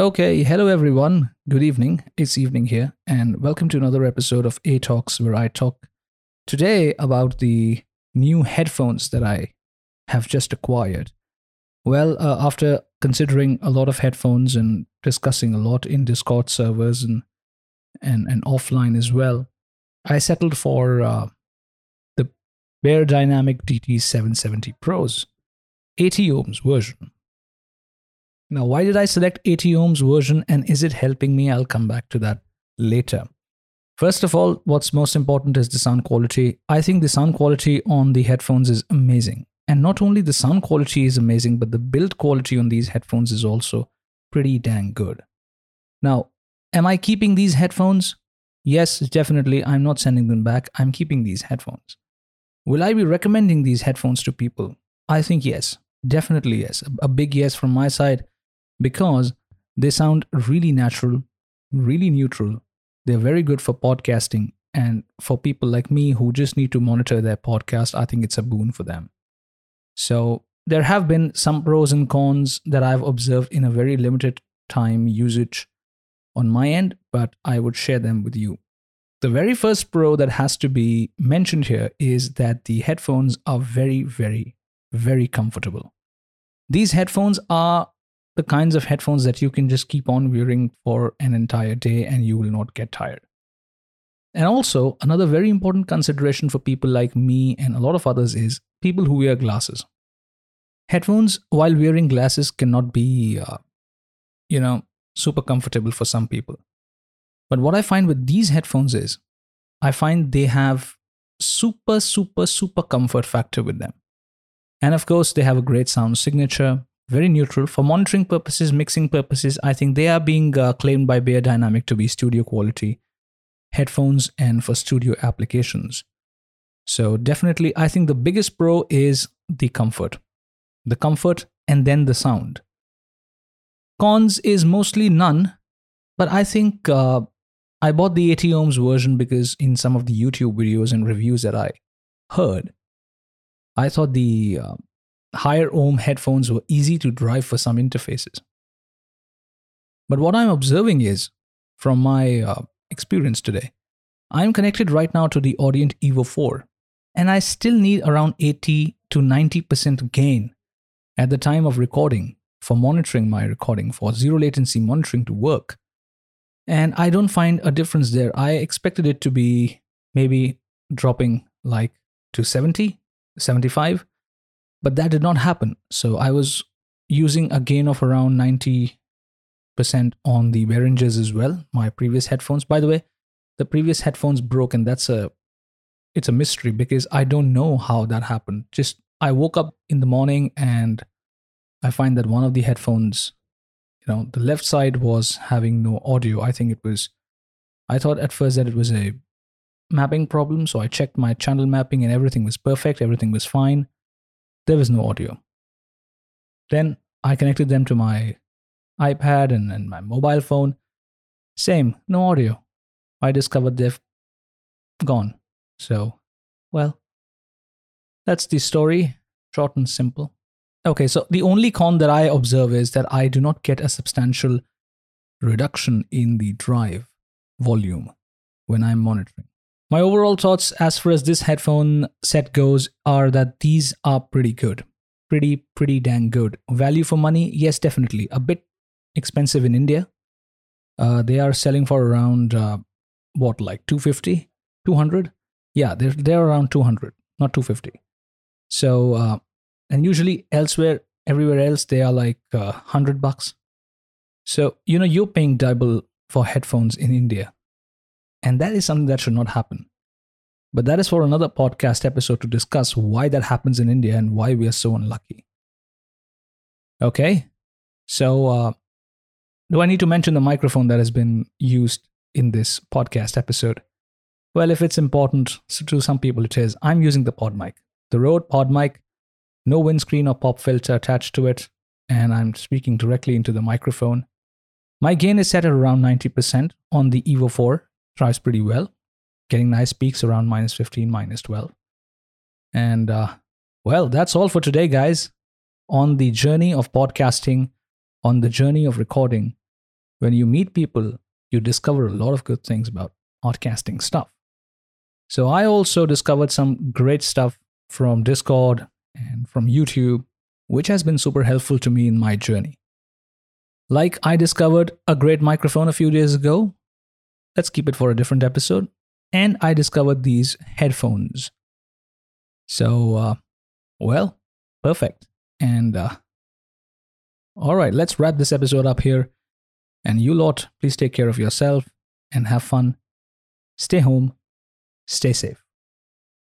Okay, hello everyone. Good evening. It's evening here, and welcome to another episode of A Talks, where I talk today about the new headphones that I have just acquired. Well, uh, after considering a lot of headphones and discussing a lot in Discord servers and and, and offline as well, I settled for uh, the Beyerdynamic DT770 Pros 80 ohms version. Now, why did I select 80 ohms version and is it helping me? I'll come back to that later. First of all, what's most important is the sound quality. I think the sound quality on the headphones is amazing. And not only the sound quality is amazing, but the build quality on these headphones is also pretty dang good. Now, am I keeping these headphones? Yes, definitely. I'm not sending them back. I'm keeping these headphones. Will I be recommending these headphones to people? I think yes. Definitely yes. A big yes from my side because they sound really natural, really neutral. They're very good for podcasting. And for people like me who just need to monitor their podcast, I think it's a boon for them. So there have been some pros and cons that I've observed in a very limited time usage on my end, but I would share them with you. The very first pro that has to be mentioned here is that the headphones are very, very, very comfortable. These headphones are the kinds of headphones that you can just keep on wearing for an entire day and you will not get tired. And also, another very important consideration for people like me and a lot of others is people who wear glasses. Headphones, while wearing glasses, cannot be, uh, you know, super comfortable for some people. But what I find with these headphones is, I find they have super, super, super comfort factor with them. And of course, they have a great sound signature, very neutral. For monitoring purposes, mixing purposes, I think they are being uh, claimed by Beyerdynamic to be studio quality headphones and for studio applications. So, definitely, I think the biggest pro is the comfort. The comfort and then the sound. Cons is mostly none, but I think uh, I bought the 80 ohms version because in some of the YouTube videos and reviews that I heard, I thought the uh, higher ohm headphones were easy to drive for some interfaces. But what I'm observing is, from my uh, experience today, I'm connected right now to the Audient Evo 4, and I still need around 80 to 90% gain at the time of recording for monitoring my recording, for zero latency monitoring to work. And I don't find a difference there. I expected it to be maybe dropping like to 70, 75, but that did not happen. So I was using a gain of around 90% on the Behringers as well, my previous headphones. By the way, the previous headphones broke and that's a it's a mystery because I don't know how that happened. Just I woke up in the morning and I find that one of the headphones, you know, the left side was having no audio. I think it was I thought at first that it was a mapping problem, so I checked my channel mapping and everything was perfect, everything was fine there was no audio. Then I connected them to my iPad and, and my mobile phone. Same, no audio. I discovered they've gone. So, well, that's the story, short and simple. Okay, so the only con that I observe is that I do not get a substantial reduction in the drive volume when I'm monitoring. My overall thoughts as far as this headphone set goes are that these are pretty good. Pretty, pretty dang good. Value for money? Yes, definitely. A bit expensive in India. Uh, they are selling for around, uh, what, like 250? 200? Yeah, they're, they're around 200, not 250. So, uh, and usually elsewhere, everywhere else, they are like uh, 100 bucks. So, you know, you're paying double for headphones in India. And that is something that should not happen. But that is for another podcast episode to discuss why that happens in India and why we are so unlucky. Okay, so uh, do I need to mention the microphone that has been used in this podcast episode? Well, if it's important to some people, it is. I'm using the pod mic, the Rode pod mic, no windscreen or pop filter attached to it, and I'm speaking directly into the microphone. My gain is set at around 90% on the Evo 4 tries pretty well, getting nice peaks around minus 15, minus 12. And uh, well, that's all for today, guys. On the journey of podcasting, on the journey of recording, when you meet people, you discover a lot of good things about podcasting stuff. So I also discovered some great stuff from Discord and from YouTube, which has been super helpful to me in my journey. Like I discovered a great microphone a few days ago. Let's keep it for a different episode. And I discovered these headphones. So, uh, well, perfect. And uh, all right, let's wrap this episode up here. And you lot, please take care of yourself and have fun. Stay home, stay safe.